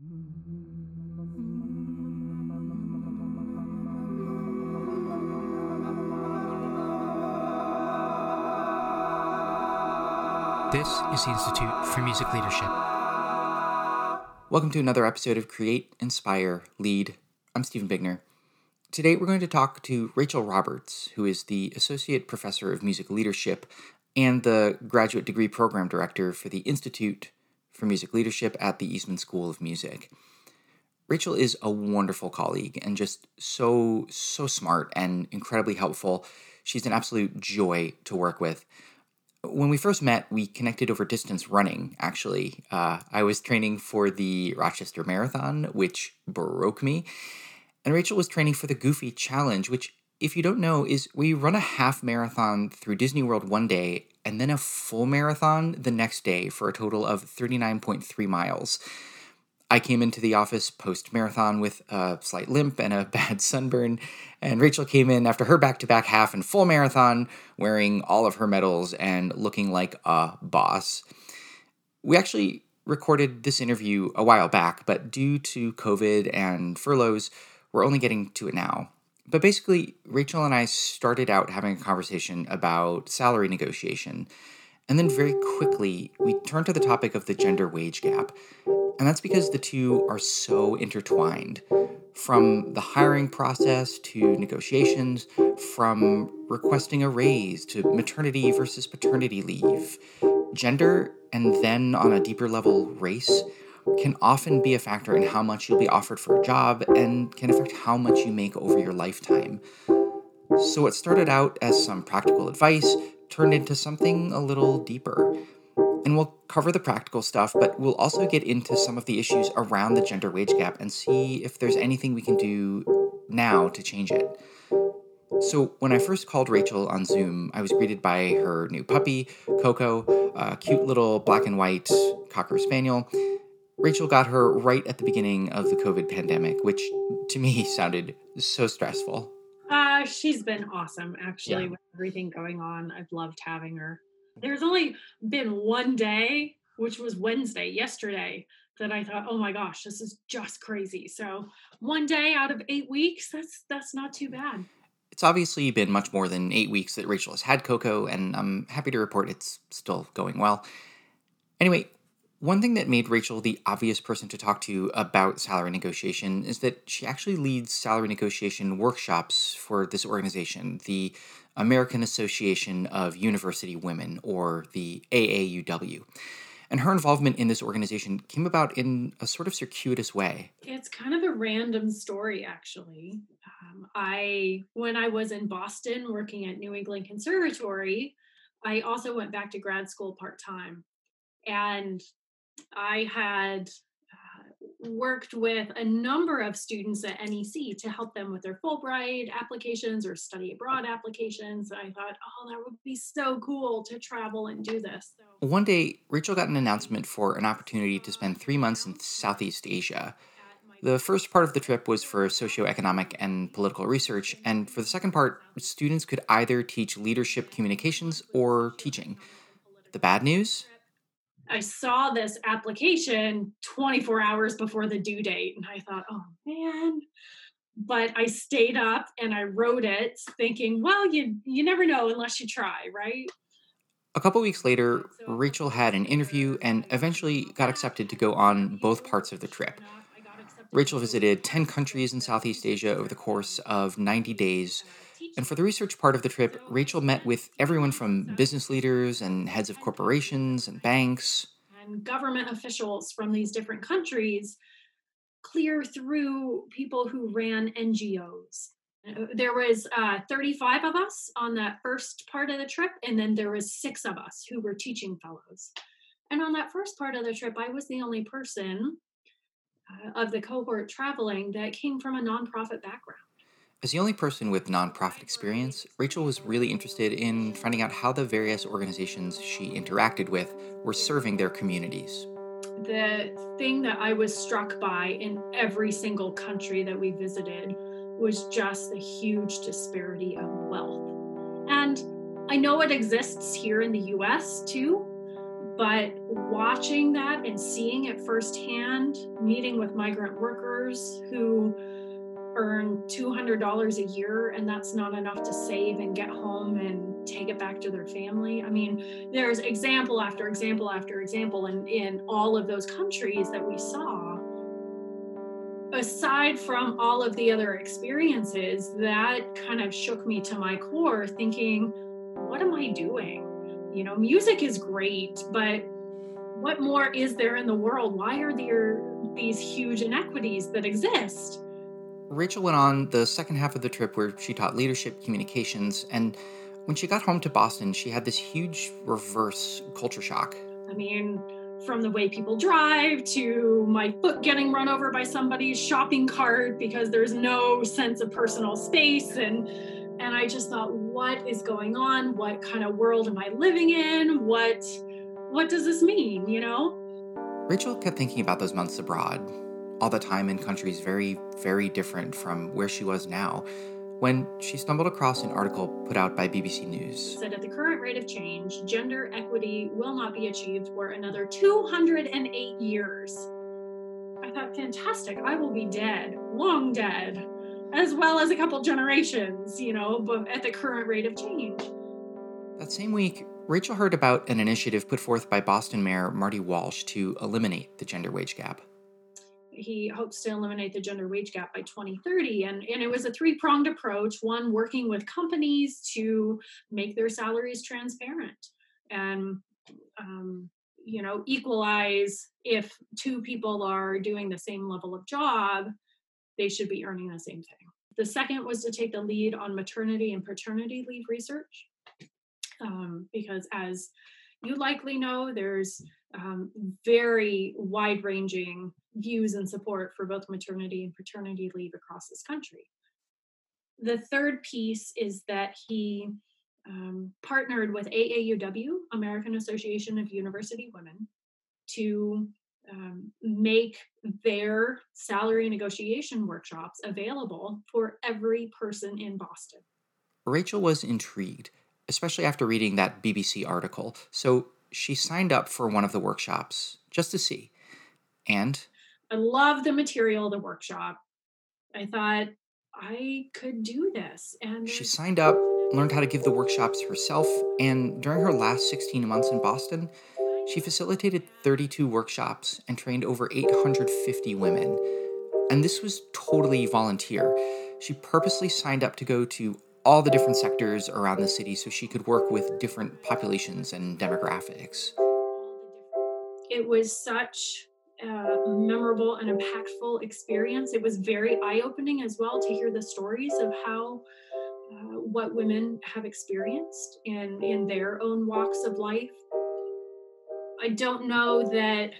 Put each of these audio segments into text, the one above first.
This is the Institute for Music Leadership. Welcome to another episode of Create, Inspire, Lead. I'm Stephen Bigner. Today we're going to talk to Rachel Roberts, who is the Associate Professor of Music Leadership and the Graduate Degree Program Director for the Institute for Music Leadership at the Eastman School of Music. Rachel is a wonderful colleague and just so, so smart and incredibly helpful. She's an absolute joy to work with when we first met, we connected over distance running, actually. Uh, I was training for the Rochester Marathon, which broke me. And Rachel was training for the Goofy Challenge, which, if you don't know, is we run a half marathon through Disney World one day and then a full marathon the next day for a total of 39.3 miles. I came into the office post marathon with a slight limp and a bad sunburn, and Rachel came in after her back to back half and full marathon wearing all of her medals and looking like a boss. We actually recorded this interview a while back, but due to COVID and furloughs, we're only getting to it now. But basically, Rachel and I started out having a conversation about salary negotiation. And then very quickly, we turned to the topic of the gender wage gap and that's because the two are so intertwined. From the hiring process to negotiations, from requesting a raise to maternity versus paternity leave, gender, and then on a deeper level, race, can often be a factor in how much you'll be offered for a job and can affect how much you make over your lifetime. So, what started out as some practical advice turned into something a little deeper and we'll cover the practical stuff, but we'll also get into some of the issues around the gender wage gap and see if there's anything we can do now to change it. So, when I first called Rachel on Zoom, I was greeted by her new puppy, Coco, a cute little black and white Cocker Spaniel. Rachel got her right at the beginning of the COVID pandemic, which to me sounded so stressful. Uh, she's been awesome, actually, yeah. with everything going on. I've loved having her there's only been one day, which was Wednesday, yesterday, that I thought, oh my gosh, this is just crazy. So one day out of eight weeks, that's that's not too bad. It's obviously been much more than eight weeks that Rachel has had Coco, and I'm happy to report it's still going well. Anyway, one thing that made Rachel the obvious person to talk to about salary negotiation is that she actually leads salary negotiation workshops for this organization, the American Association of University Women, or the AAUW. And her involvement in this organization came about in a sort of circuitous way. It's kind of a random story, actually. Um, I, when I was in Boston working at New England Conservatory, I also went back to grad school part time. And I had uh, worked with a number of students at NEC to help them with their Fulbright applications or study abroad applications. I thought, oh, that would be so cool to travel and do this. So, One day, Rachel got an announcement for an opportunity to spend three months in Southeast Asia. The first part of the trip was for socioeconomic and political research, and for the second part, students could either teach leadership communications or teaching. The bad news? I saw this application 24 hours before the due date, and I thought, oh man. But I stayed up and I wrote it, thinking, well, you you never know unless you try, right? A couple weeks later, Rachel had an interview and eventually got accepted to go on both parts of the trip. Rachel visited 10 countries in Southeast Asia over the course of 90 days. And for the research part of the trip, Rachel met with everyone from business leaders and heads of corporations and banks. And government officials from these different countries, clear through people who ran NGOs. Uh, there was uh, 35 of us on that first part of the trip, and then there was six of us who were teaching fellows. And on that first part of the trip, I was the only person uh, of the cohort traveling that came from a nonprofit background. As the only person with nonprofit experience, Rachel was really interested in finding out how the various organizations she interacted with were serving their communities. The thing that I was struck by in every single country that we visited was just the huge disparity of wealth. And I know it exists here in the US too, But watching that and seeing it firsthand, meeting with migrant workers who earn $200 a year and that's not enough to save and get home and take it back to their family. I mean, there's example after example after example in, in all of those countries that we saw. Aside from all of the other experiences, that kind of shook me to my core, thinking, what am I doing? You know, music is great, but what more is there in the world? Why are there these huge inequities that exist? Rachel went on the second half of the trip where she taught leadership communications, and when she got home to Boston, she had this huge reverse culture shock. I mean, from the way people drive to my foot getting run over by somebody's shopping cart because there's no sense of personal space and and I just thought what is going on? What kind of world am I living in? What what does this mean, you know? Rachel kept thinking about those months abroad, all the time in countries very, very different from where she was now, when she stumbled across an article put out by BBC News. Said at the current rate of change, gender equity will not be achieved for another 208 years. I thought, fantastic, I will be dead, long dead, as well as a couple generations, you know, but at the current rate of change. That same week, Rachel heard about an initiative put forth by Boston Mayor Marty Walsh to eliminate the gender wage gap he hopes to eliminate the gender wage gap by 2030 and, and it was a three-pronged approach one working with companies to make their salaries transparent and um, you know equalize if two people are doing the same level of job they should be earning the same thing. The second was to take the lead on maternity and paternity leave research um, because as you likely know there's um, very wide ranging views and support for both maternity and paternity leave across this country. The third piece is that he um, partnered with AAUW, American Association of University Women, to um, make their salary negotiation workshops available for every person in Boston. Rachel was intrigued, especially after reading that BBC article. So she signed up for one of the workshops just to see. And I love the material of the workshop. I thought I could do this. And she signed up, learned how to give the workshops herself, and during her last 16 months in Boston, she facilitated 32 workshops and trained over 850 women. And this was totally volunteer. She purposely signed up to go to all the different sectors around the city so she could work with different populations and demographics. It was such a memorable and impactful experience. It was very eye opening as well to hear the stories of how. Uh, what women have experienced in in their own walks of life. I don't know that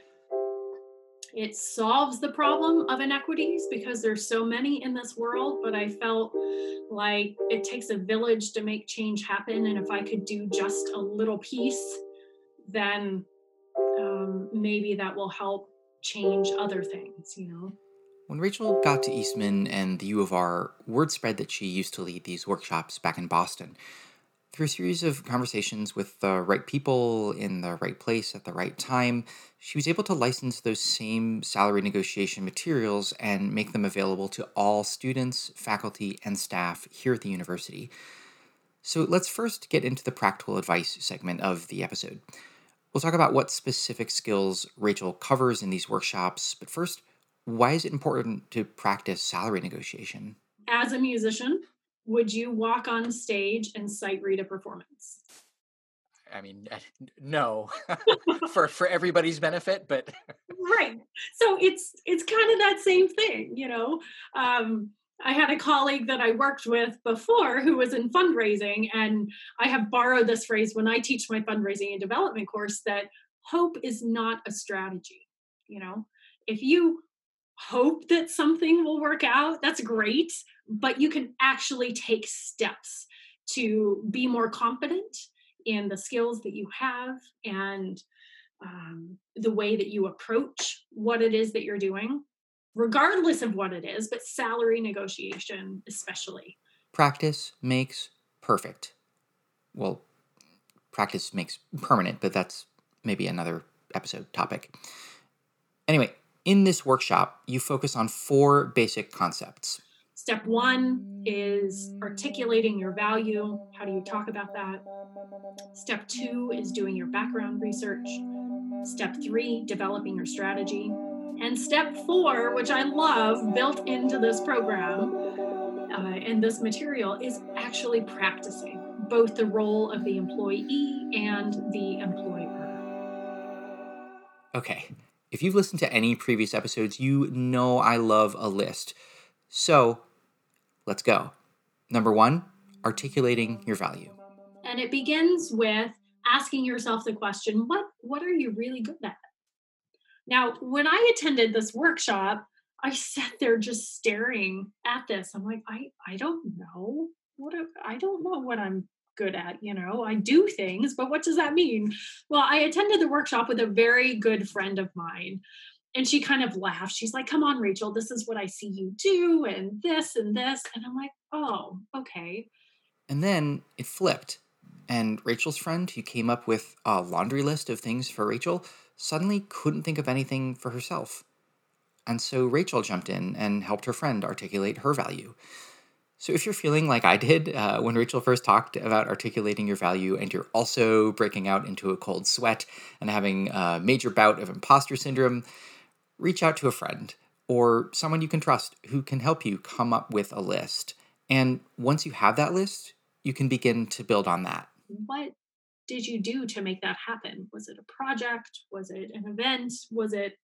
it solves the problem of inequities because there's so many in this world but i felt like it takes a village to make change happen and if i could do just a little piece then um, maybe that will help change other things you know when Rachel got to Eastman and the U of R, word spread that she used to lead these workshops back in Boston. Through a series of conversations with the right people in the right place at the right time, she was able to license those same salary negotiation materials and make them available to all students, faculty, and staff here at the university. So let's first get into the practical advice segment of the episode. We'll talk about what specific skills Rachel covers in these workshops, but first, why is it important to practice salary negotiation? As a musician, would you walk on stage and sight read a performance? I mean, no, for for everybody's benefit, but right. So it's it's kind of that same thing, you know. Um, I had a colleague that I worked with before who was in fundraising, and I have borrowed this phrase when I teach my fundraising and development course that hope is not a strategy. You know, if you hope that something will work out, that's great but you can actually take steps to be more confident in the skills that you have and um, the way that you approach what it is that you're doing, regardless of what it is, but salary negotiation especially. Practice makes perfect. Well, practice makes permanent, but that's maybe another episode topic. Anyway, in this workshop, you focus on four basic concepts. Step one is articulating your value. How do you talk about that? Step two is doing your background research. Step three, developing your strategy. And step four, which I love, built into this program uh, and this material, is actually practicing both the role of the employee and the employer. Okay, if you've listened to any previous episodes, you know I love a list. So let's go. Number one, articulating your value. And it begins with asking yourself the question what what are you really good at now when i attended this workshop i sat there just staring at this. I'm like i i don't know what I don't know what i'm good at you know? I do things but what does that mean? Well i attended the workshop with a very good friend of mine and she kind of laughed. She's like come on rachel this is what i see you do and this and this and i'm like oh okay. And then it flipped and Rachel's friend, who came up with a laundry list of things for Rachel, suddenly couldn't think of anything for herself. And so Rachel jumped in and helped her friend articulate her value. So if you're feeling like I did uh, when Rachel first talked about articulating your value, and you're also breaking out into a cold sweat and having a major bout of imposter syndrome, reach out to a friend or someone you can trust who can help you come up with a list. And once you have that list, you can begin to build on that what did you do to make that happen? Was it a project? Was it an event? Was it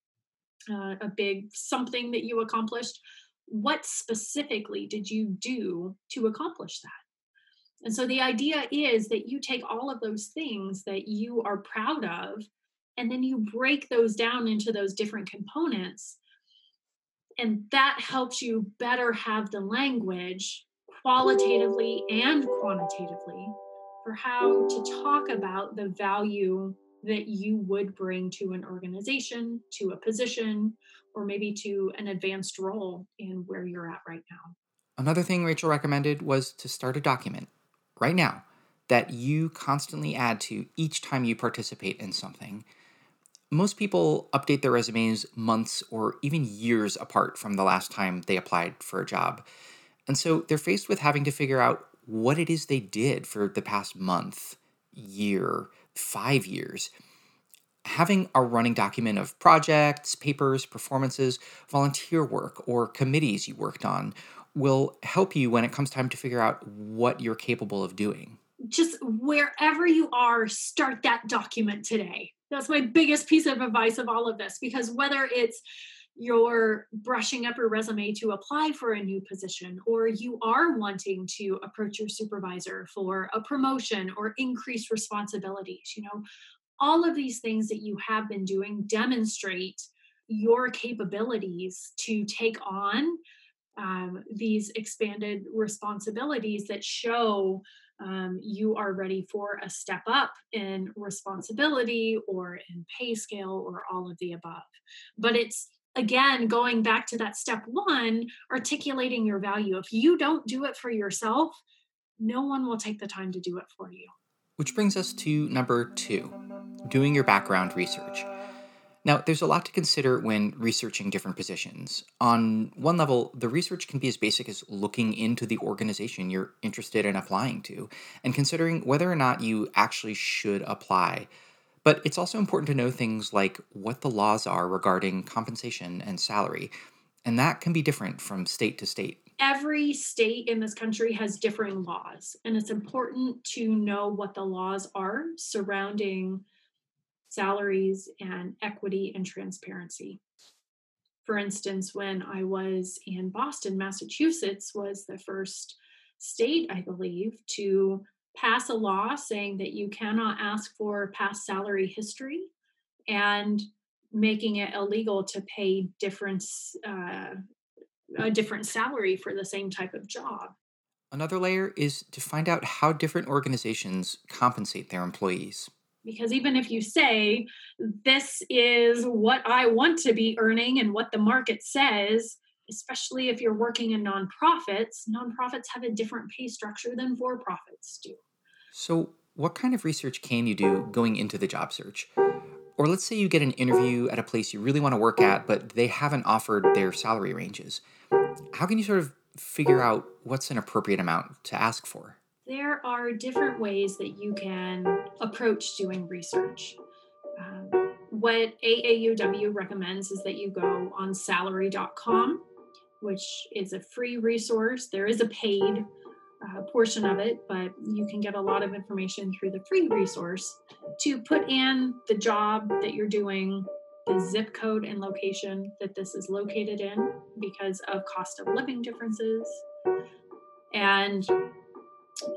uh, a big something that you accomplished? What specifically did you do to accomplish that? And so the idea is that you take all of those things that you are proud of and then you break those down into those different components. And that helps you better have the language qualitatively and quantitatively for how to talk about the value that you would bring to an organization, to a position, or maybe to an advanced role in where you're at right now. Another thing Rachel recommended was to start a document right now that you constantly add to each time you participate in something. Most people update their resumes months or even years apart from the last time they applied for a job. And so they're faced with having to figure out what it is they did for the past month, year, five years. Having a running document of projects, papers, performances, volunteer work, or committees you worked on will help you when it comes time to figure out what you're capable of doing. Just wherever you are, start that document today. That's my biggest piece of advice of all of this because whether it's you're brushing up your resume to apply for a new position, or you are wanting to approach your supervisor for a promotion or increased responsibilities. You know, all of these things that you have been doing demonstrate your capabilities to take on um, these expanded responsibilities that show um, you are ready for a step up in responsibility or in pay scale or all of the above. But it's again, going back to that step one, articulating your value. If you don't do it for yourself, no one will take the time to do it for you. Which brings us to number two doing your background research. Now, there's a lot to consider when researching different positions. On one level, the research can be as basic as looking into the organization you're interested in applying to and considering whether or not you actually should apply. But it's also important to know things like what the laws are regarding compensation and salary. And that can be different from state to state. Every state in this country has differing laws, and it's important to know what the laws are surrounding salaries and equity and transparency. For instance, when I was in Boston, Massachusetts was the first state, I believe, to pass a law saying that you cannot ask for past salary history and making it illegal to pay difference uh, a different salary for the same type of job. Another layer is to find out how different organizations compensate their employees. Because even if you say, this is what I want to be earning and what the market says, especially if you're working in nonprofits, nonprofits have a different pay structure than for profits do. So, what kind of research can you do going into the job search? Or let's say you get an interview at a place you really want to work at, but they haven't offered their salary ranges. How can you sort of figure out what's an appropriate amount to ask for? There are different ways that you can approach doing research. Um, what AAUW recommends is that you go on salary.com, which is a free resource. There is a paid uh, portion of it, but you can get a lot of information through the free resource to put in the job that you're doing, the zip code and location that this is located in because of cost of living differences. And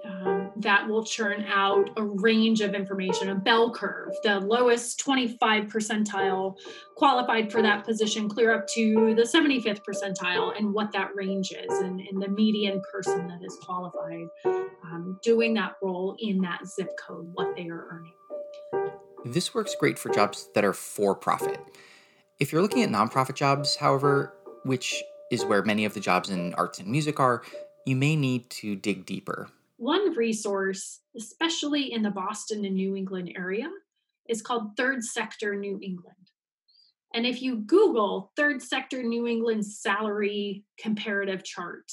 um, that will churn out a range of information, a bell curve. The lowest 25 percentile qualified for that position, clear up to the 75th percentile, and what that range is, and, and the median person that is qualified um, doing that role in that zip code, what they are earning. This works great for jobs that are for profit. If you're looking at nonprofit jobs, however, which is where many of the jobs in arts and music are, you may need to dig deeper. One resource, especially in the Boston and New England area, is called Third Sector New England. And if you Google Third Sector New England salary comparative chart,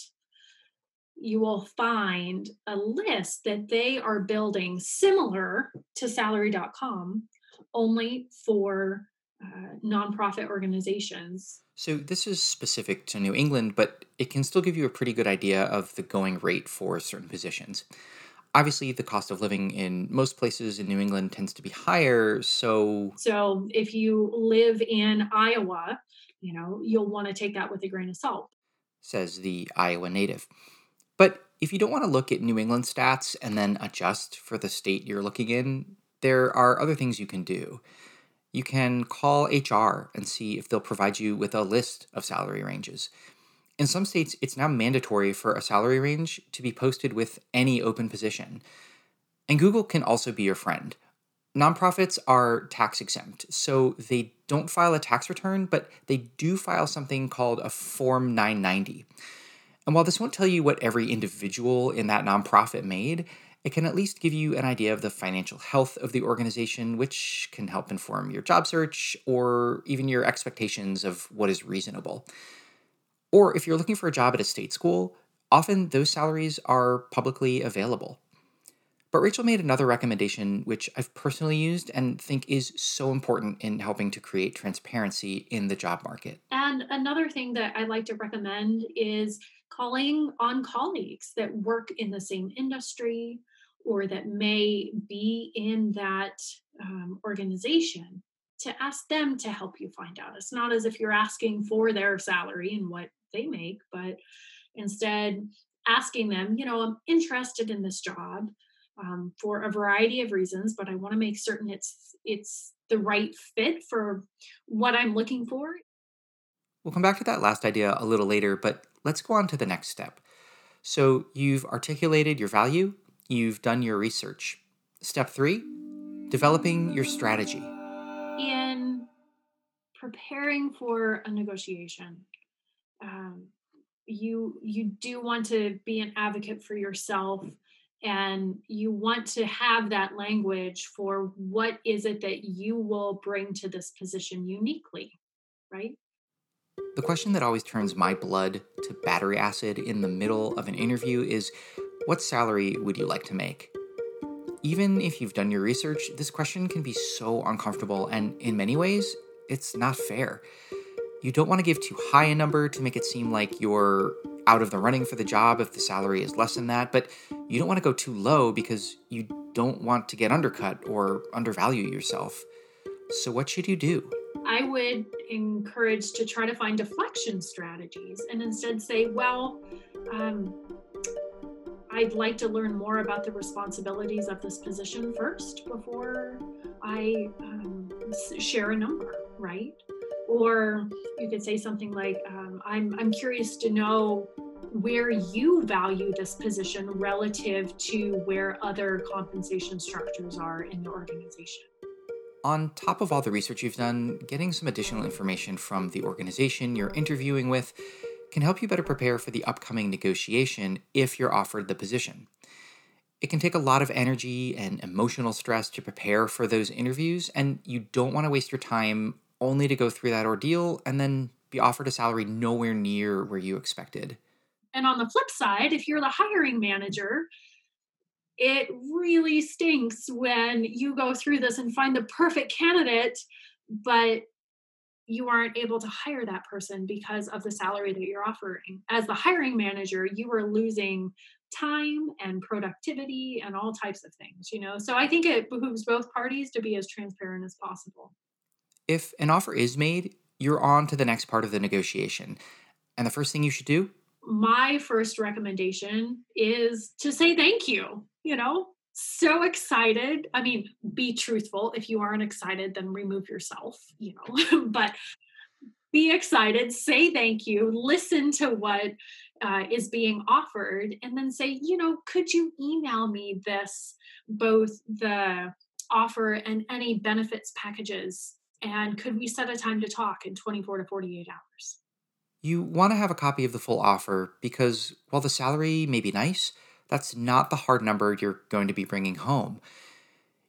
you will find a list that they are building similar to salary.com, only for uh, nonprofit organizations. So, this is specific to New England, but it can still give you a pretty good idea of the going rate for certain positions. Obviously, the cost of living in most places in New England tends to be higher, so. So, if you live in Iowa, you know, you'll want to take that with a grain of salt. Says the Iowa native. But if you don't want to look at New England stats and then adjust for the state you're looking in, there are other things you can do you can call HR and see if they'll provide you with a list of salary ranges. In some states, it's now mandatory for a salary range to be posted with any open position. And Google can also be your friend. Nonprofits are tax exempt, so they don't file a tax return, but they do file something called a Form 990. And while this won't tell you what every individual in that nonprofit made, it can at least give you an idea of the financial health of the organization, which can help inform your job search or even your expectations of what is reasonable. Or if you're looking for a job at a state school, often those salaries are publicly available. But Rachel made another recommendation, which I've personally used and think is so important in helping to create transparency in the job market. And another thing that I like to recommend is calling on colleagues that work in the same industry or that may be in that um, organization to ask them to help you find out. It's not as if you're asking for their salary and what they make, but instead asking them, you know, I'm interested in this job um, for a variety of reasons, but I want to make certain it's it's the right fit for what I'm looking for. We'll come back to that last idea a little later, but let's go on to the next step. So you've articulated your value, You've done your research. Step three, developing your strategy. In preparing for a negotiation, um, you you do want to be an advocate for yourself and you want to have that language for what is it that you will bring to this position uniquely right the question that always turns my blood to battery acid in the middle of an interview is what salary would you like to make? Even if you've done your research, this question can be so uncomfortable, and in many ways, it's not fair. You don't want to give too high a number to make it seem like you're out of the running for the job if the salary is less than that, but you don't want to go too low because you don't want to get undercut or undervalue yourself. So, what should you do? I would encourage to try to find deflection strategies and instead say, well, um, I'd like to learn more about the responsibilities of this position first before I um, share a number, right? Or you could say something like, um, I'm, I'm curious to know where you value this position relative to where other compensation structures are in the organization. On top of all the research you've done, getting some additional information from the organization you're interviewing with can help you better prepare for the upcoming negotiation if you're offered the position. It can take a lot of energy and emotional stress to prepare for those interviews, and you don't want to waste your time only to go through that ordeal and then be offered a salary nowhere near where you expected. And on the flip side, if you're the hiring manager, it really stinks when you go through this and find the perfect candidate, but you aren't able to hire that person because of the salary that you're offering. As the hiring manager, you are losing time and productivity and all types of things, you know. So I think it behooves both parties to be as transparent as possible. If an offer is made, you're on to the next part of the negotiation. And the first thing you should do? My first recommendation is to say thank you, you know, so excited. I mean, be truthful. If you aren't excited, then remove yourself, you know, but be excited, say thank you, listen to what uh, is being offered, and then say, you know, could you email me this, both the offer and any benefits packages? And could we set a time to talk in 24 to 48 hours? You want to have a copy of the full offer because while the salary may be nice, that's not the hard number you're going to be bringing home.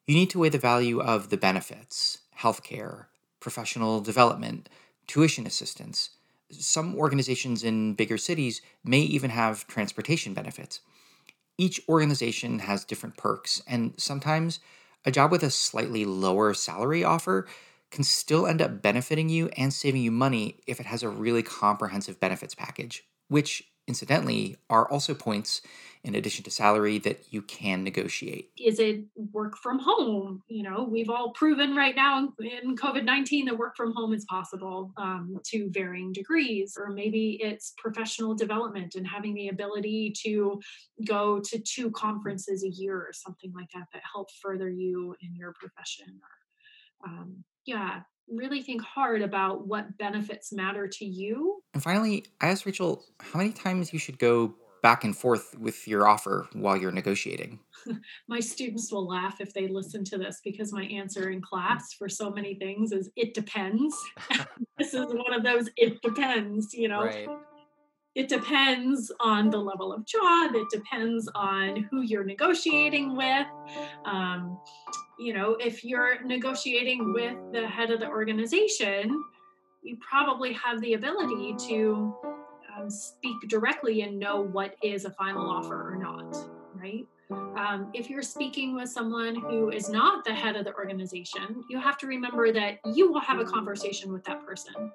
You need to weigh the value of the benefits, healthcare, professional development, tuition assistance. Some organizations in bigger cities may even have transportation benefits. Each organization has different perks, and sometimes a job with a slightly lower salary offer can still end up benefiting you and saving you money if it has a really comprehensive benefits package, which incidentally are also points in addition to salary that you can negotiate. Is it work from home? You know, we've all proven right now in COVID 19 that work from home is possible um, to varying degrees, or maybe it's professional development and having the ability to go to two conferences a year or something like that that help further you in your profession. Or, um, yeah, really think hard about what benefits matter to you. And finally, I asked Rachel how many times you should go back and forth with your offer while you're negotiating. my students will laugh if they listen to this because my answer in class for so many things is it depends. this is one of those it depends, you know. Right. It depends on the level of job. It depends on who you're negotiating with. Um, you know, if you're negotiating with the head of the organization, you probably have the ability to um, speak directly and know what is a final offer or not, right? Um, if you're speaking with someone who is not the head of the organization, you have to remember that you will have a conversation with that person.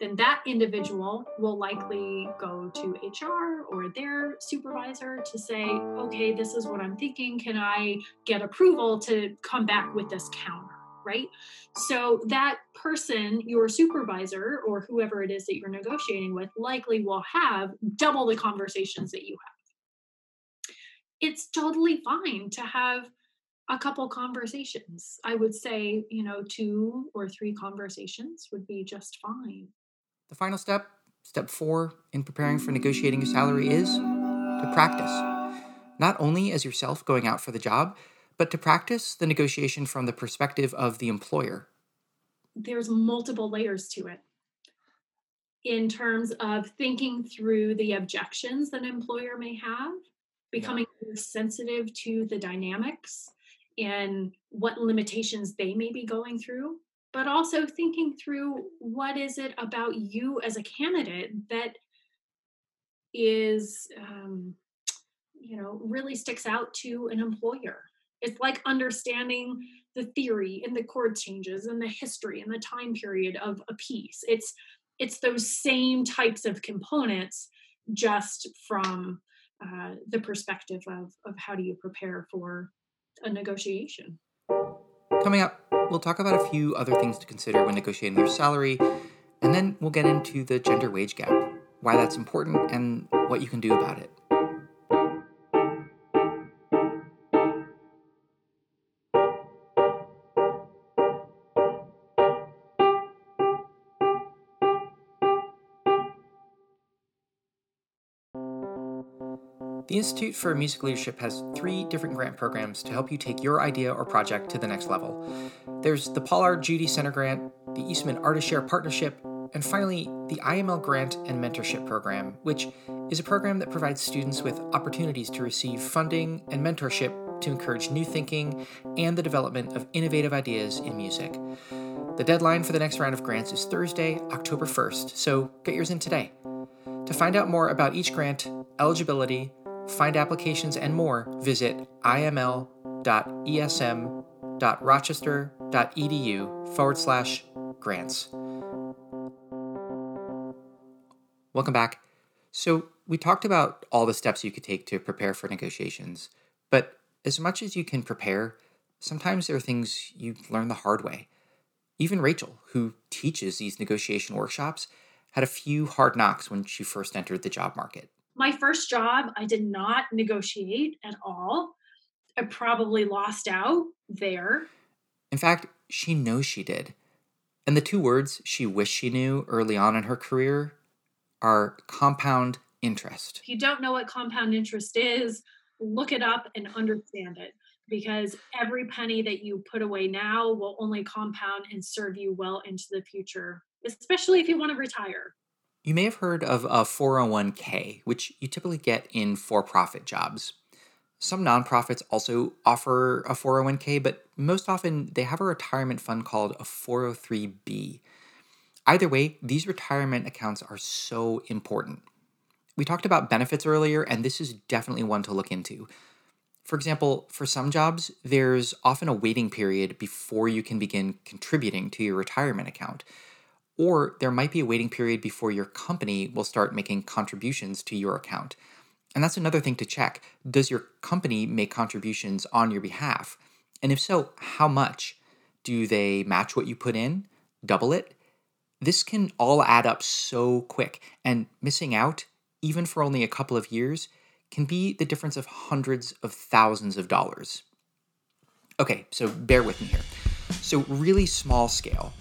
Then that individual will likely go to HR or their supervisor to say, okay, this is what I'm thinking. Can I get approval to come back with this counter? Right. So that person, your supervisor or whoever it is that you're negotiating with, likely will have double the conversations that you have it's totally fine to have a couple conversations. I would say, you know, two or three conversations would be just fine. The final step, step four in preparing for negotiating your salary is to practice. Not only as yourself going out for the job, but to practice the negotiation from the perspective of the employer. There's multiple layers to it in terms of thinking through the objections that an employer may have becoming yeah. sensitive to the dynamics and what limitations they may be going through but also thinking through what is it about you as a candidate that is um, you know really sticks out to an employer it's like understanding the theory and the chord changes and the history and the time period of a piece it's it's those same types of components just from uh, the perspective of, of how do you prepare for a negotiation. Coming up, we'll talk about a few other things to consider when negotiating your salary, and then we'll get into the gender wage gap, why that's important, and what you can do about it. The Institute for Music Leadership has three different grant programs to help you take your idea or project to the next level. There's the Paul Judy Center Grant, the Eastman Artist Share Partnership, and finally, the IML Grant and Mentorship Program, which is a program that provides students with opportunities to receive funding and mentorship to encourage new thinking and the development of innovative ideas in music. The deadline for the next round of grants is Thursday, October 1st, so get yours in today. To find out more about each grant, eligibility, find applications, and more, visit iml.esm.rochester.edu forward slash grants. Welcome back. So, we talked about all the steps you could take to prepare for negotiations, but as much as you can prepare, sometimes there are things you learn the hard way. Even Rachel, who teaches these negotiation workshops, had a few hard knocks when she first entered the job market. My first job, I did not negotiate at all. I probably lost out there. In fact, she knows she did. And the two words she wished she knew early on in her career are compound interest. If you don't know what compound interest is, look it up and understand it because every penny that you put away now will only compound and serve you well into the future, especially if you want to retire. You may have heard of a 401k, which you typically get in for profit jobs. Some nonprofits also offer a 401k, but most often they have a retirement fund called a 403b. Either way, these retirement accounts are so important. We talked about benefits earlier, and this is definitely one to look into. For example, for some jobs, there's often a waiting period before you can begin contributing to your retirement account. Or there might be a waiting period before your company will start making contributions to your account. And that's another thing to check. Does your company make contributions on your behalf? And if so, how much? Do they match what you put in? Double it? This can all add up so quick, and missing out, even for only a couple of years, can be the difference of hundreds of thousands of dollars. Okay, so bear with me here. So, really small scale.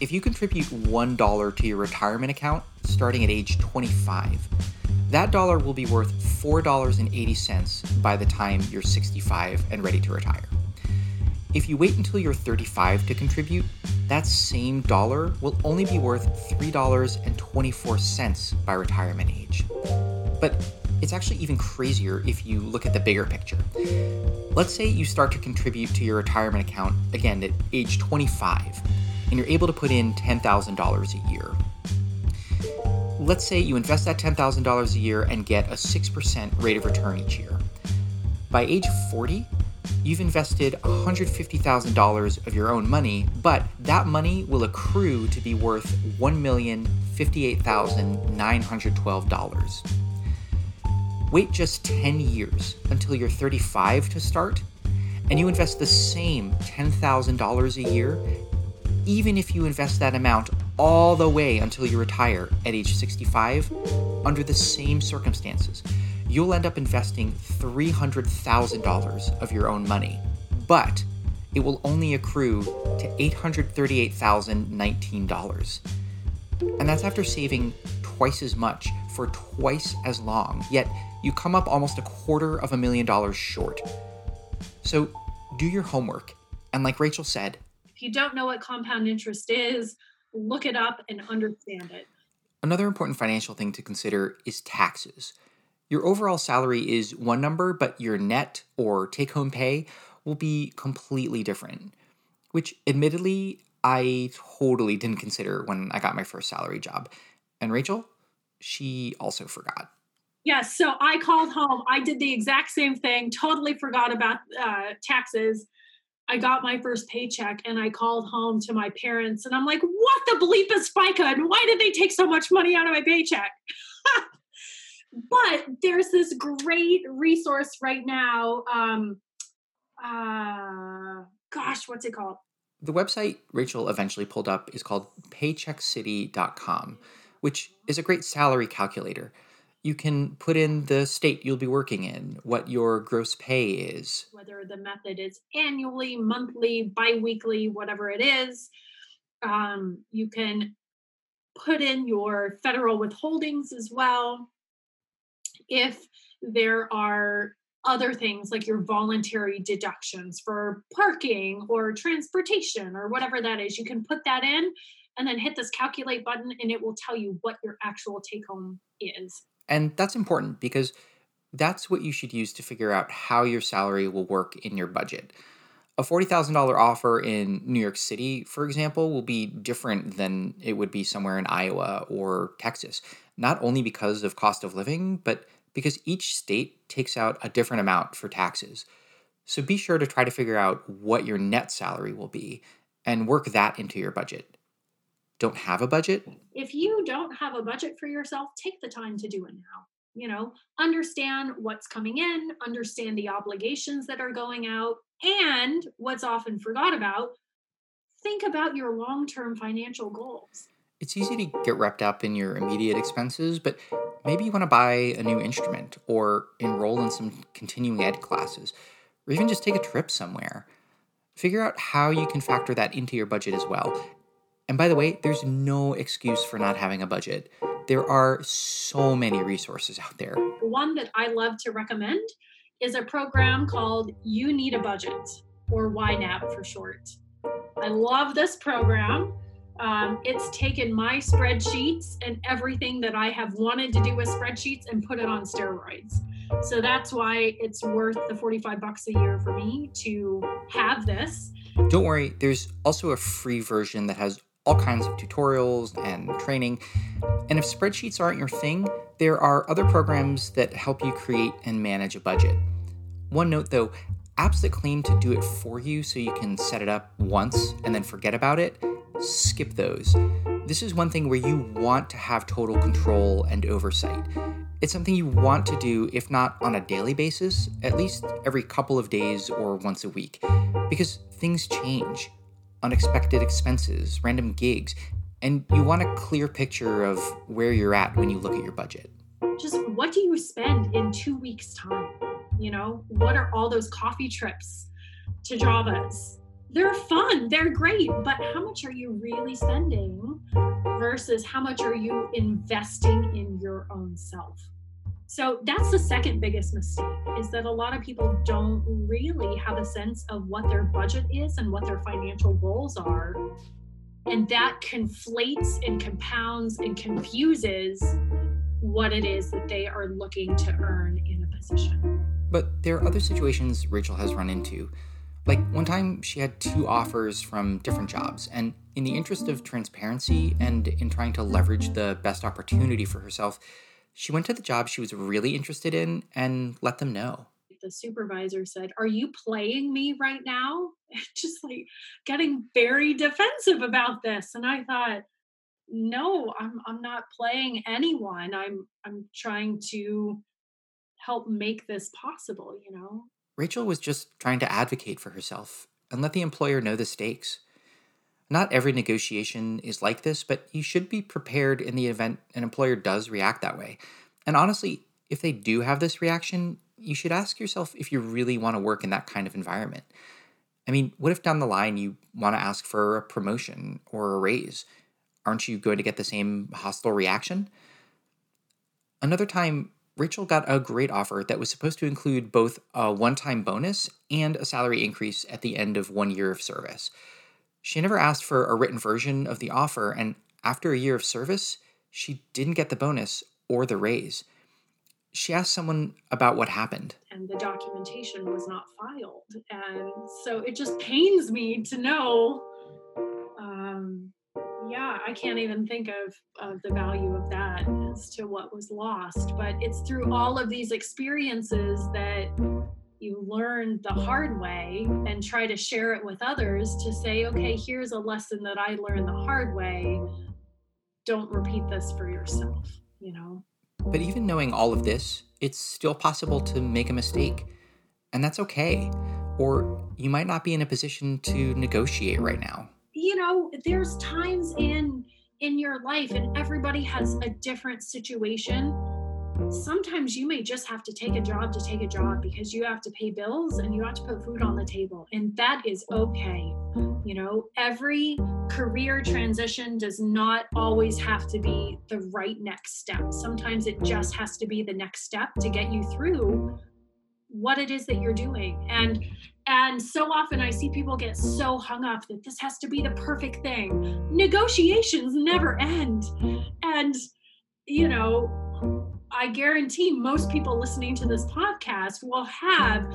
If you contribute $1 to your retirement account starting at age 25, that dollar will be worth $4.80 by the time you're 65 and ready to retire. If you wait until you're 35 to contribute, that same dollar will only be worth $3.24 by retirement age. But it's actually even crazier if you look at the bigger picture. Let's say you start to contribute to your retirement account again at age 25, and you're able to put in $10,000 a year. Let's say you invest that $10,000 a year and get a 6% rate of return each year. By age 40, you've invested $150,000 of your own money, but that money will accrue to be worth $1,058,912. Wait just 10 years until you're 35 to start, and you invest the same $10,000 a year, even if you invest that amount all the way until you retire at age 65 under the same circumstances you'll end up investing $300,000 of your own money, but it will only accrue to $838,019. And that's after saving twice as much for twice as long, yet you come up almost a quarter of a million dollars short. So do your homework. And like Rachel said, if you don't know what compound interest is, look it up and understand it. Another important financial thing to consider is taxes. Your overall salary is one number, but your net or take home pay will be completely different, which admittedly I totally didn't consider when I got my first salary job. And Rachel, she also forgot. Yes, so I called home. I did the exact same thing, totally forgot about uh, taxes. I got my first paycheck and I called home to my parents and I'm like, what the bleep is FICA and why did they take so much money out of my paycheck? but there's this great resource right now. Um, uh, gosh, what's it called? The website Rachel eventually pulled up is called paycheckcity.com, which is a great salary calculator. You can put in the state you'll be working in, what your gross pay is, whether the method is annually, monthly, bi weekly, whatever it is. Um, you can put in your federal withholdings as well if there are other things like your voluntary deductions for parking or transportation or whatever that is, you can put that in and then hit this calculate button and it will tell you what your actual take home is. And that's important because that's what you should use to figure out how your salary will work in your budget. A $40,000 offer in New York City, for example, will be different than it would be somewhere in Iowa or Texas, not only because of cost of living, but because each state takes out a different amount for taxes. So be sure to try to figure out what your net salary will be and work that into your budget. Don't have a budget? If you don't have a budget for yourself, take the time to do it now you know? Understand what's coming in understand the obligations that are going out and what's often forgot about think about your long-term financial goals. It's easy to get wrapped up in your immediate expenses but maybe you want to buy a new instrument or enroll in some continuing ed classes or even just take a trip somewhere. Figure out how you can factor that into your budget as well and by the way there's no excuse for not having a budget there are so many resources out there. One that I love to recommend is a program called You Need a Budget, or YNAB for short. I love this program. Um, it's taken my spreadsheets and everything that I have wanted to do with spreadsheets and put it on steroids. So that's why it's worth the 45 bucks a year for me to have this. Don't worry, there's also a free version that has all kinds of tutorials and training. And if spreadsheets aren't your thing, there are other programs that help you create and manage a budget. One note though, apps that claim to do it for you so you can set it up once and then forget about it, skip those. This is one thing where you want to have total control and oversight. It's something you want to do, if not on a daily basis, at least every couple of days or once a week, because things change unexpected expenses, random gigs, and you want a clear picture of where you're at when you look at your budget. Just what do you spend in two weeks' time? You know, what are all those coffee trips to Java's? They're fun, they're great, but how much are you really spending versus how much are you investing in your own self? So that's the second biggest mistake is that a lot of people don't really have a sense of what their budget is and what their financial goals are. And that conflates and compounds and confuses what it is that they are looking to earn in a position. But there are other situations Rachel has run into. Like one time she had two offers from different jobs, and in the interest of transparency and in trying to leverage the best opportunity for herself, she went to the job she was really interested in and let them know. The supervisor said, Are you playing me right now? Just like getting very defensive about this. And I thought, no, I'm I'm not playing anyone. I'm I'm trying to help make this possible, you know. Rachel was just trying to advocate for herself and let the employer know the stakes. Not every negotiation is like this, but you should be prepared in the event an employer does react that way. And honestly, if they do have this reaction, you should ask yourself if you really want to work in that kind of environment. I mean, what if down the line you want to ask for a promotion or a raise? Aren't you going to get the same hostile reaction? Another time, Rachel got a great offer that was supposed to include both a one time bonus and a salary increase at the end of one year of service. She never asked for a written version of the offer, and after a year of service, she didn't get the bonus or the raise. She asked someone about what happened. And the documentation was not filed. And so it just pains me to know. Um, yeah, I can't even think of, of the value of that as to what was lost. But it's through all of these experiences that you learn the hard way and try to share it with others to say, okay, here's a lesson that I learned the hard way. Don't repeat this for yourself, you know? But even knowing all of this, it's still possible to make a mistake. And that's okay. Or you might not be in a position to negotiate right now. You know, there's times in in your life and everybody has a different situation sometimes you may just have to take a job to take a job because you have to pay bills and you have to put food on the table. And that is okay. You know, every career transition does not always have to be the right next step. Sometimes it just has to be the next step to get you through what it is that you're doing. And and so often I see people get so hung up that this has to be the perfect thing. Negotiations never end. And you know, I guarantee most people listening to this podcast will have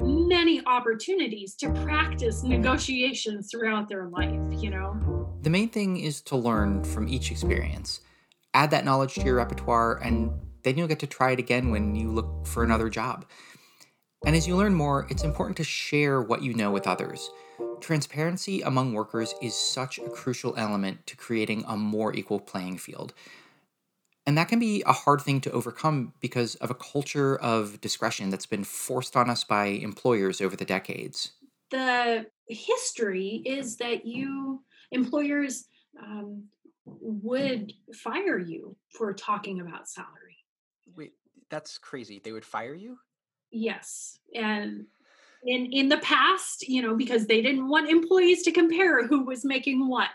many opportunities to practice negotiations throughout their life, you know? The main thing is to learn from each experience. Add that knowledge to your repertoire, and then you'll get to try it again when you look for another job. And as you learn more, it's important to share what you know with others. Transparency among workers is such a crucial element to creating a more equal playing field. And that can be a hard thing to overcome because of a culture of discretion that's been forced on us by employers over the decades. The history is that you, employers, um, would fire you for talking about salary. Wait, that's crazy. They would fire you? Yes. And in in the past, you know, because they didn't want employees to compare who was making what,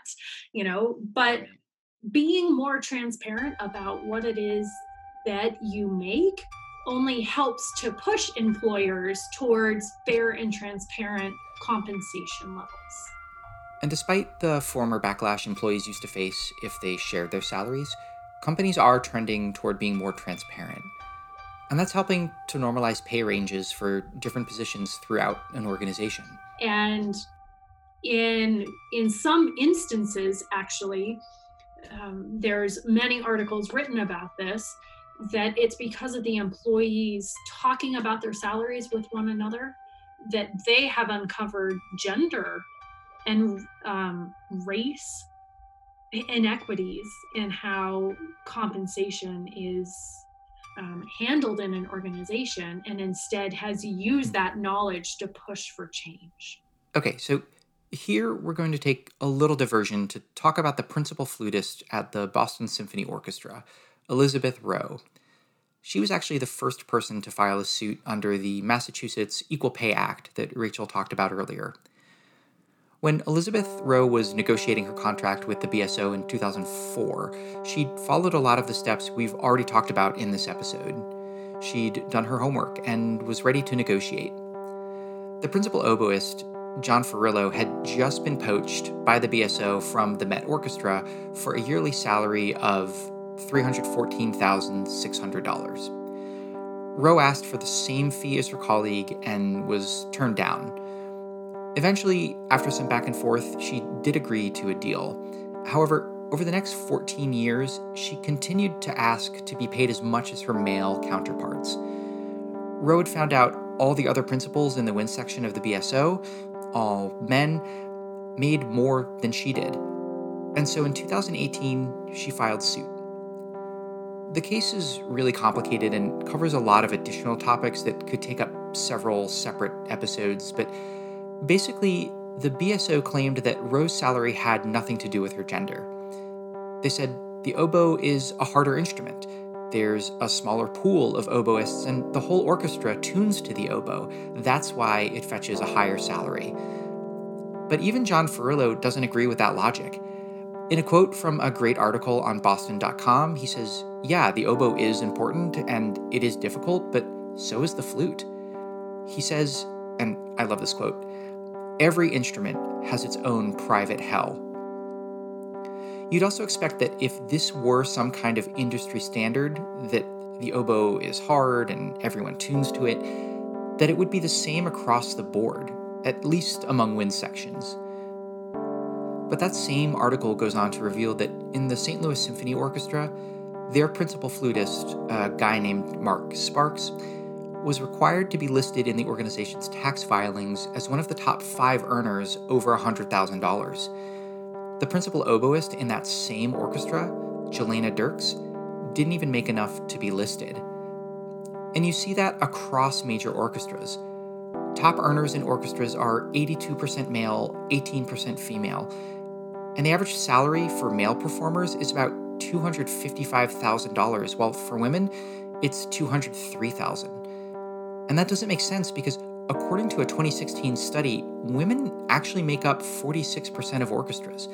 you know, but Right. Being more transparent about what it is that you make only helps to push employers towards fair and transparent compensation levels. And despite the former backlash employees used to face if they shared their salaries, companies are trending toward being more transparent. And that's helping to normalize pay ranges for different positions throughout an organization. and in in some instances actually um, there's many articles written about this that it's because of the employees talking about their salaries with one another that they have uncovered gender and um, race inequities in how compensation is um, handled in an organization and instead has used that knowledge to push for change. Okay, so here we're going to take a little diversion to talk about the principal flutist at the Boston Symphony Orchestra, Elizabeth Rowe. She was actually the first person to file a suit under the Massachusetts Equal Pay Act that Rachel talked about earlier. When Elizabeth Rowe was negotiating her contract with the BSO in 2004, she'd followed a lot of the steps we've already talked about in this episode. She'd done her homework and was ready to negotiate. The principal oboist, John Ferrillo, had just been poached by the BSO from the Met Orchestra for a yearly salary of $314,600. Rowe asked for the same fee as her colleague and was turned down. Eventually, after some back and forth, she did agree to a deal. However, over the next 14 years, she continued to ask to be paid as much as her male counterparts. Rowe had found out all the other principals in the wind section of the BSO, all men, made more than she did. And so in 2018, she filed suit. The case is really complicated and covers a lot of additional topics that could take up several separate episodes, but basically, the BSO claimed that Rose's salary had nothing to do with her gender. They said the oboe is a harder instrument. There's a smaller pool of oboists, and the whole orchestra tunes to the oboe. That's why it fetches a higher salary. But even John Ferrillo doesn't agree with that logic. In a quote from a great article on Boston.com, he says, Yeah, the oboe is important and it is difficult, but so is the flute. He says, and I love this quote every instrument has its own private hell. You'd also expect that if this were some kind of industry standard, that the oboe is hard and everyone tunes to it, that it would be the same across the board, at least among wind sections. But that same article goes on to reveal that in the St. Louis Symphony Orchestra, their principal flutist, a guy named Mark Sparks, was required to be listed in the organization's tax filings as one of the top five earners over $100,000. The principal oboist in that same orchestra, Jelena Dirks, didn't even make enough to be listed. And you see that across major orchestras. Top earners in orchestras are 82% male, 18% female, and the average salary for male performers is about $255,000, while for women, it's 203,000. And that doesn't make sense because, according to a 2016 study, women actually make up 46% of orchestras.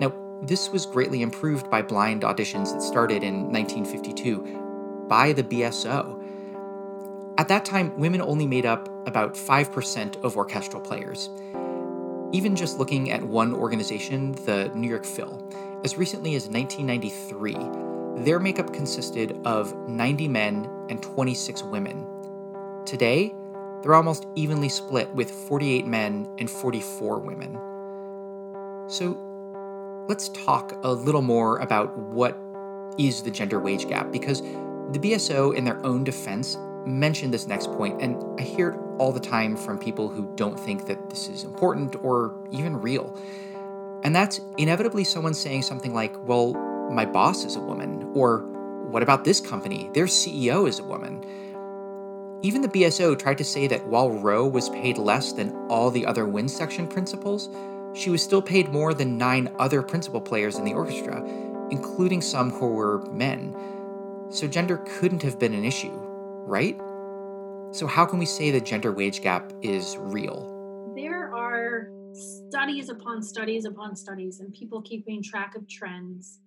Now, this was greatly improved by blind auditions that started in 1952 by the BSO. At that time, women only made up about 5% of orchestral players. Even just looking at one organization, the New York Phil, as recently as 1993, their makeup consisted of 90 men and 26 women. Today, they're almost evenly split with 48 men and 44 women. So, let's talk a little more about what is the gender wage gap because the BSO, in their own defense, mentioned this next point, and I hear it all the time from people who don't think that this is important or even real. And that's inevitably someone saying something like, well, my boss is a woman, or what about this company? Their CEO is a woman. Even the BSO tried to say that while Rowe was paid less than all the other wind section principals, she was still paid more than nine other principal players in the orchestra, including some who were men. So gender couldn't have been an issue, right? So, how can we say the gender wage gap is real? There are studies upon studies upon studies, and people keeping track of trends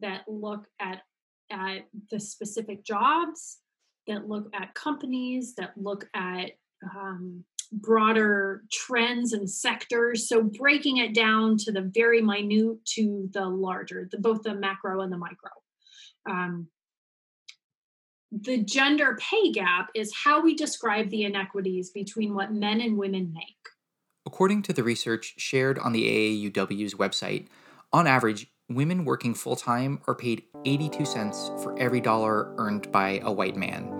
that look at, at the specific jobs, that look at companies, that look at um, broader trends and sectors. So breaking it down to the very minute to the larger, the, both the macro and the micro. Um, the gender pay gap is how we describe the inequities between what men and women make. According to the research shared on the AAUW's website, on average, women working full time are paid 82 cents for every dollar earned by a white man.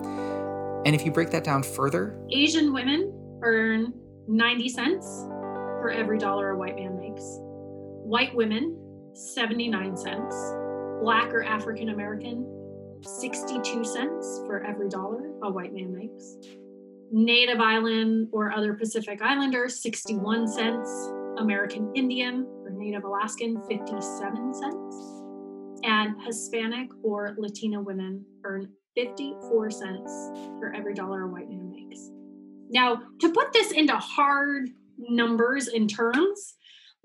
And if you break that down further, Asian women earn 90 cents for every dollar a white man makes. White women, 79 cents. Black or African American, 62 cents for every dollar a white man makes. Native Island or other Pacific Islander, 61 cents. American Indian or Native Alaskan, 57 cents. And Hispanic or Latina women earn 54 cents for every dollar a white man makes. Now, to put this into hard numbers in terms,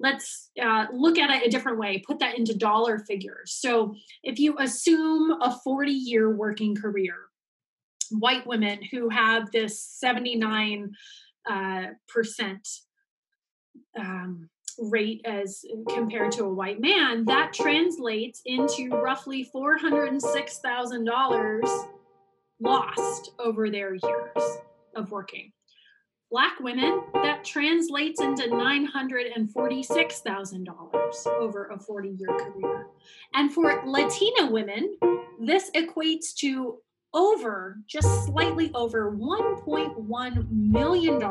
let's uh, look at it a different way, put that into dollar figures. So, if you assume a 40 year working career, white women who have this 79 uh, percent um, rate as compared to a white man, that translates into roughly $406,000 lost over their years of working. Black women, that translates into $946,000 over a 40 year career. And for Latina women, this equates to over, just slightly over $1.1 million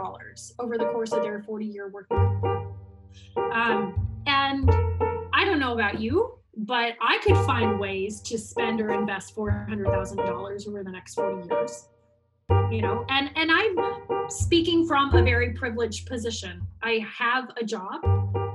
over the course of their 40 year working career. Um, and I don't know about you, but I could find ways to spend or invest $400,000 over the next 40 years. You know, and and I'm speaking from a very privileged position. I have a job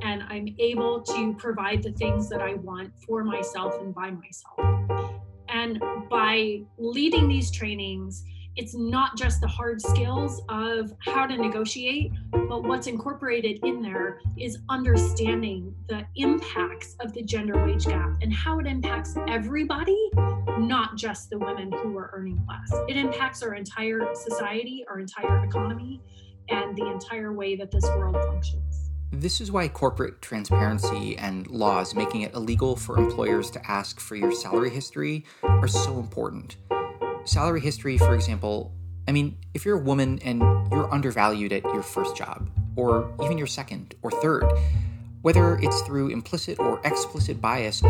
and I'm able to provide the things that I want for myself and by myself. And by leading these trainings, it's not just the hard skills of how to negotiate, but what's incorporated in there is understanding the impacts of the gender wage gap and how it impacts everybody, not just the women who are earning less. It impacts our entire society, our entire economy, and the entire way that this world functions. This is why corporate transparency and laws making it illegal for employers to ask for your salary history are so important salary history, for example, I mean, if you're a woman and you're undervalued at your first job, or even your second or third, whether it's through implicit or explicit bias,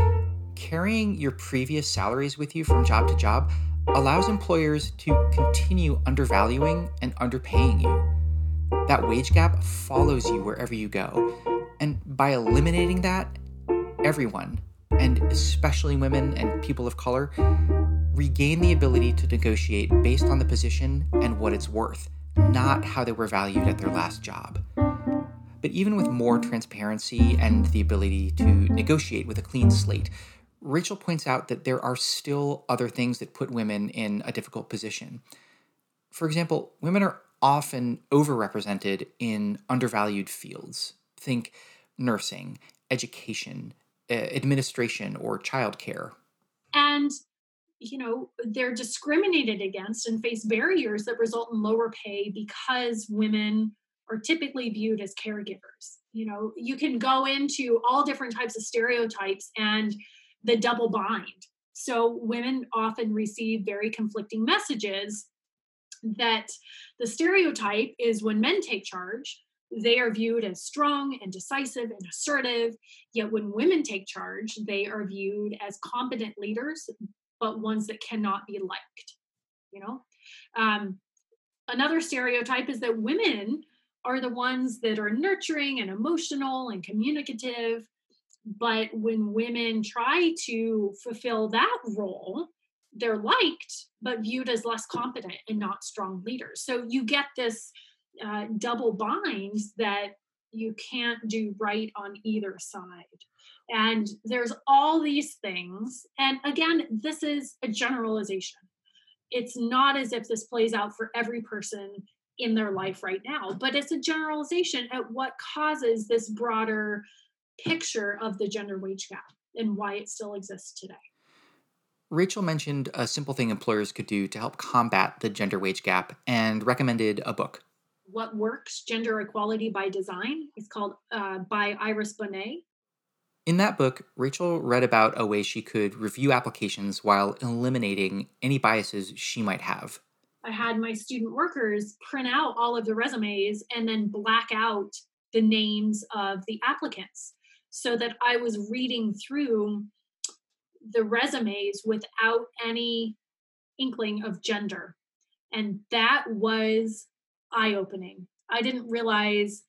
carrying your previous salaries with you from job to job allows employers to continue undervaluing and underpaying you. That wage gap follows you wherever you go. And by eliminating that, everyone, and especially women and people of color, regain the ability to negotiate based on the position and what it's worth, not how they were valued at their last job. But even with more transparency and the ability to negotiate with a clean slate, Rachel points out that there are still other things that put women in a difficult position. For example, women are often overrepresented in undervalued fields. Think nursing, education, eh, administration, or childcare. And you know they're discriminated against and face barriers that result in lower pay because women are typically viewed as caregivers you know you can go into all different types of stereotypes and the double bind So women often receive very conflicting messages that the stereotype is when men take charge, they are viewed as strong and decisive and assertive. Yet when women take charge, they are viewed as competent leaders, but ones that cannot be liked. You know, um, another stereotype is that women are the ones that are nurturing and emotional and communicative. But when women try to fulfill that role, they're liked, but viewed as less competent and not strong leaders. So you get this uh, double binds that you can't do right on either side. And there's all these things. And again, this is a generalization. It's not as if this plays out for every person in their life right now, but it's a generalization at what causes this broader picture of the gender wage gap and why it still exists today. Rachel mentioned a simple thing employers could do to help combat the gender wage gap and recommended a book. What Works Gender Equality by Design. It's called uh, by Iris Bohnet. In that book, Rachel read about a way she could review applications while eliminating any biases she might have. I had my student workers print out all of the resumes and then black out the names of the applicants so that I was reading through the resumes without any inkling of gender. And that was eye opening. I didn't realize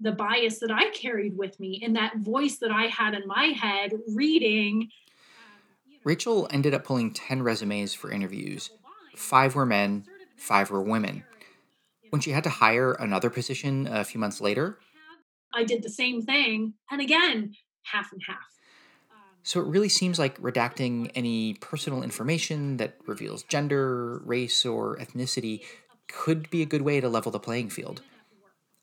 the bias that I carried with me and that voice that I had in my head reading. Um, Rachel ended up pulling 10 resumes for interviews. Five were men, five were women. When she had to hire another position a few months later, I did the same thing. And again, half and half. Um, so it really seems like redacting any personal information that reveals gender, race, or ethnicity could be a good way to level the playing field.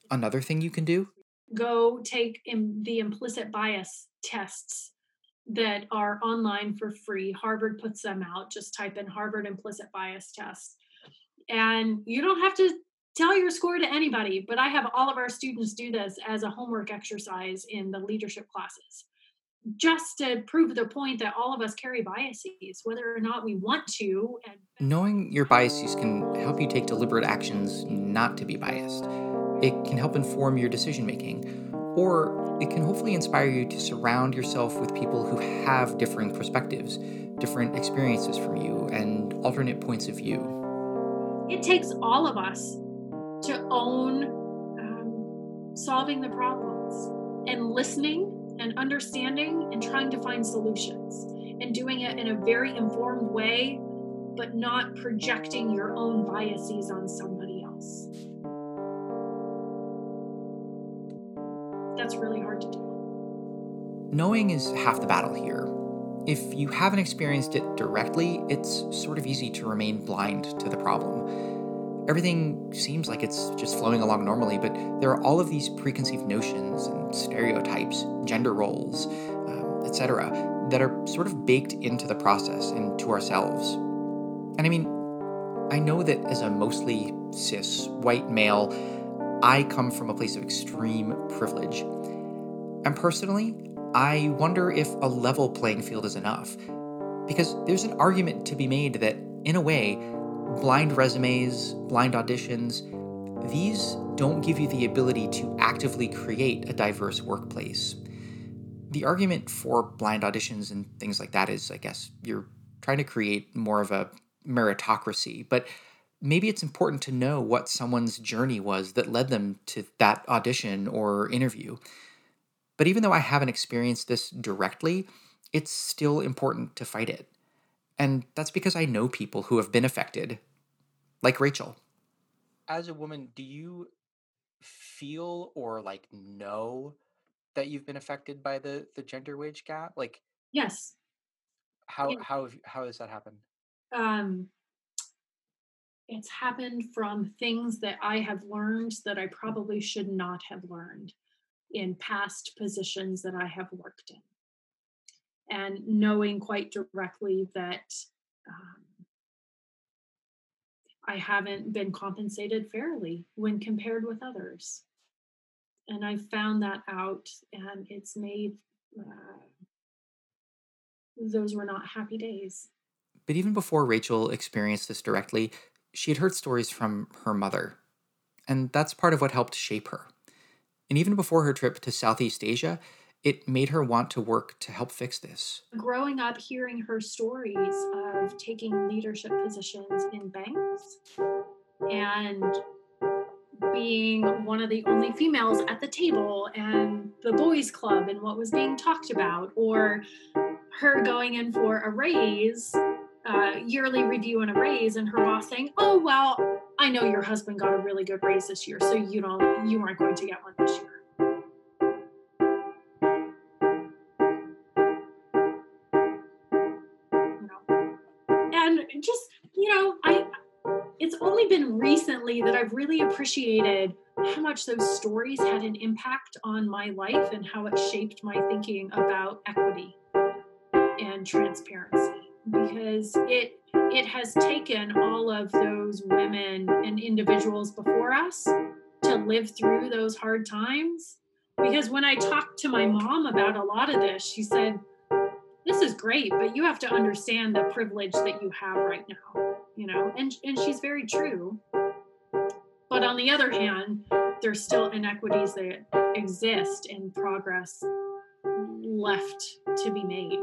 Another thing you can do? Go take the implicit bias tests that are online for free. Harvard puts them out. Just type in Harvard implicit bias test. And you don't have to tell your score to anybody, but I have all of our students do this as a homework exercise in the leadership classes just to prove the point that all of us carry biases, whether or not we want to. And Knowing your biases can help you take deliberate actions not to be biased. It can help inform your decision making, or it can hopefully inspire you to surround yourself with people who have differing perspectives, different experiences from you, and alternate points of view. It takes all of us to own um, solving the problems and listening and understanding and trying to find solutions and doing it in a very informed way, but not projecting your own biases on somebody else. That's really hard to do. Knowing is half the battle here. If you haven't experienced it directly, it's sort of easy to remain blind to the problem everything seems like it's just flowing along normally, but there are all of these preconceived notions and stereotypes, gender roles, um, etc., that are sort of baked into the process and to ourselves. And I mean, I know that as a mostly cis white male, I come from a place of extreme privilege. And personally, I wonder if a level playing field is enough. Because there's an argument to be made that, in a way, blind resumes, blind auditions, these don't give you the ability to actively create a diverse workplace. The argument for blind auditions and things like that is, I guess, you're trying to create more of a meritocracy, but maybe it's important to know what someone's journey was that led them to that audition or interview. But even though I haven't experienced this directly, it's still important to fight it. And that's because I know people who have been affected, like Rachel. As a woman, do you feel or like know that you've been affected by the the gender wage gap? Like Yes. how how how has that happened? Um, it's happened from things that I have learned that I probably should not have learned in past positions that I have worked in. And knowing quite directly that um, I haven't been compensated fairly when compared with others. And I found that out, and it's made uh, those were not happy days. But even before Rachel experienced this directly, she had heard stories from her mother. And that's part of what helped shape her. And even before her trip to Southeast Asia, it made her want to work to help fix this. Growing up hearing her stories of taking leadership positions in banks and being one of the only females at the table and the boys club and what was being talked about or her going in for a raise uh, yearly review and a raise and her boss saying oh well i know your husband got a really good raise this year so you don't you aren't going to get one this year just you know i it's only been recently that I've really appreciated how much those stories had an impact on my life and how it shaped my thinking about equity and transparency. Because it it has taken all of those women and individuals before us to live through those hard times. Because when I talked to my mom about a lot of this she said this is great but you have to understand the privilege that you have right now you know? And and she's very true. But on the other hand there's still inequities that exist and progress left to be made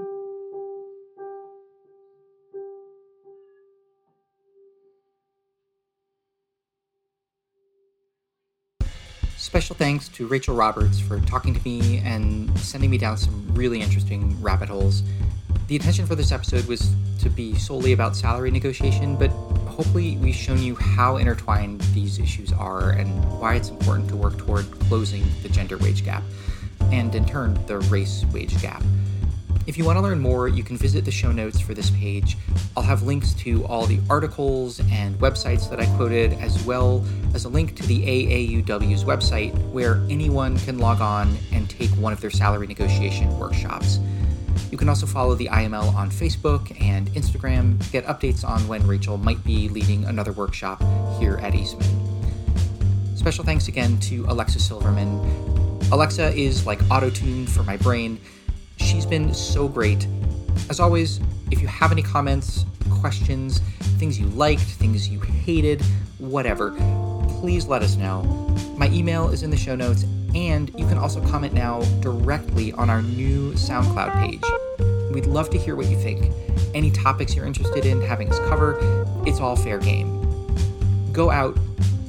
Special thanks to Rachel Roberts for talking to me and sending me down some really interesting rabbit holes. The intention for this episode was to be solely about salary negotiation, but hopefully we've shown you how intertwined these issues are and why it's important to work toward closing the gender wage gap, and in turn, the race wage gap. If you want to learn more, you can visit the show notes for this page. I'll have links to all the articles and websites that I quoted, as well as a link to the AAUW's website where anyone can log on and take one of their salary negotiation workshops. You can also follow the IML on Facebook and Instagram, to get updates on when Rachel might be leading another workshop here at Eastman. Special thanks again to Alexa Silverman. Alexa is like auto tune for my brain. She's been so great. As always, if you have any comments, questions, things you liked, things you hated, whatever, please let us know. My email is in the show notes, and you can also comment now directly on our new SoundCloud page. We'd love to hear what you think. Any topics you're interested in having us cover, it's all fair game. Go out,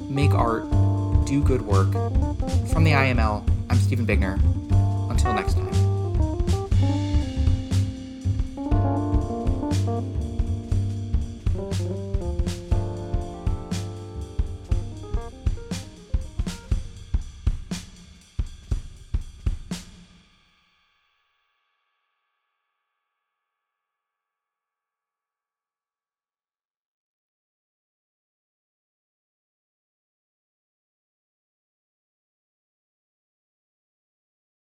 make art, do good work. From the IML, I'm Stephen Bigner. Until next time.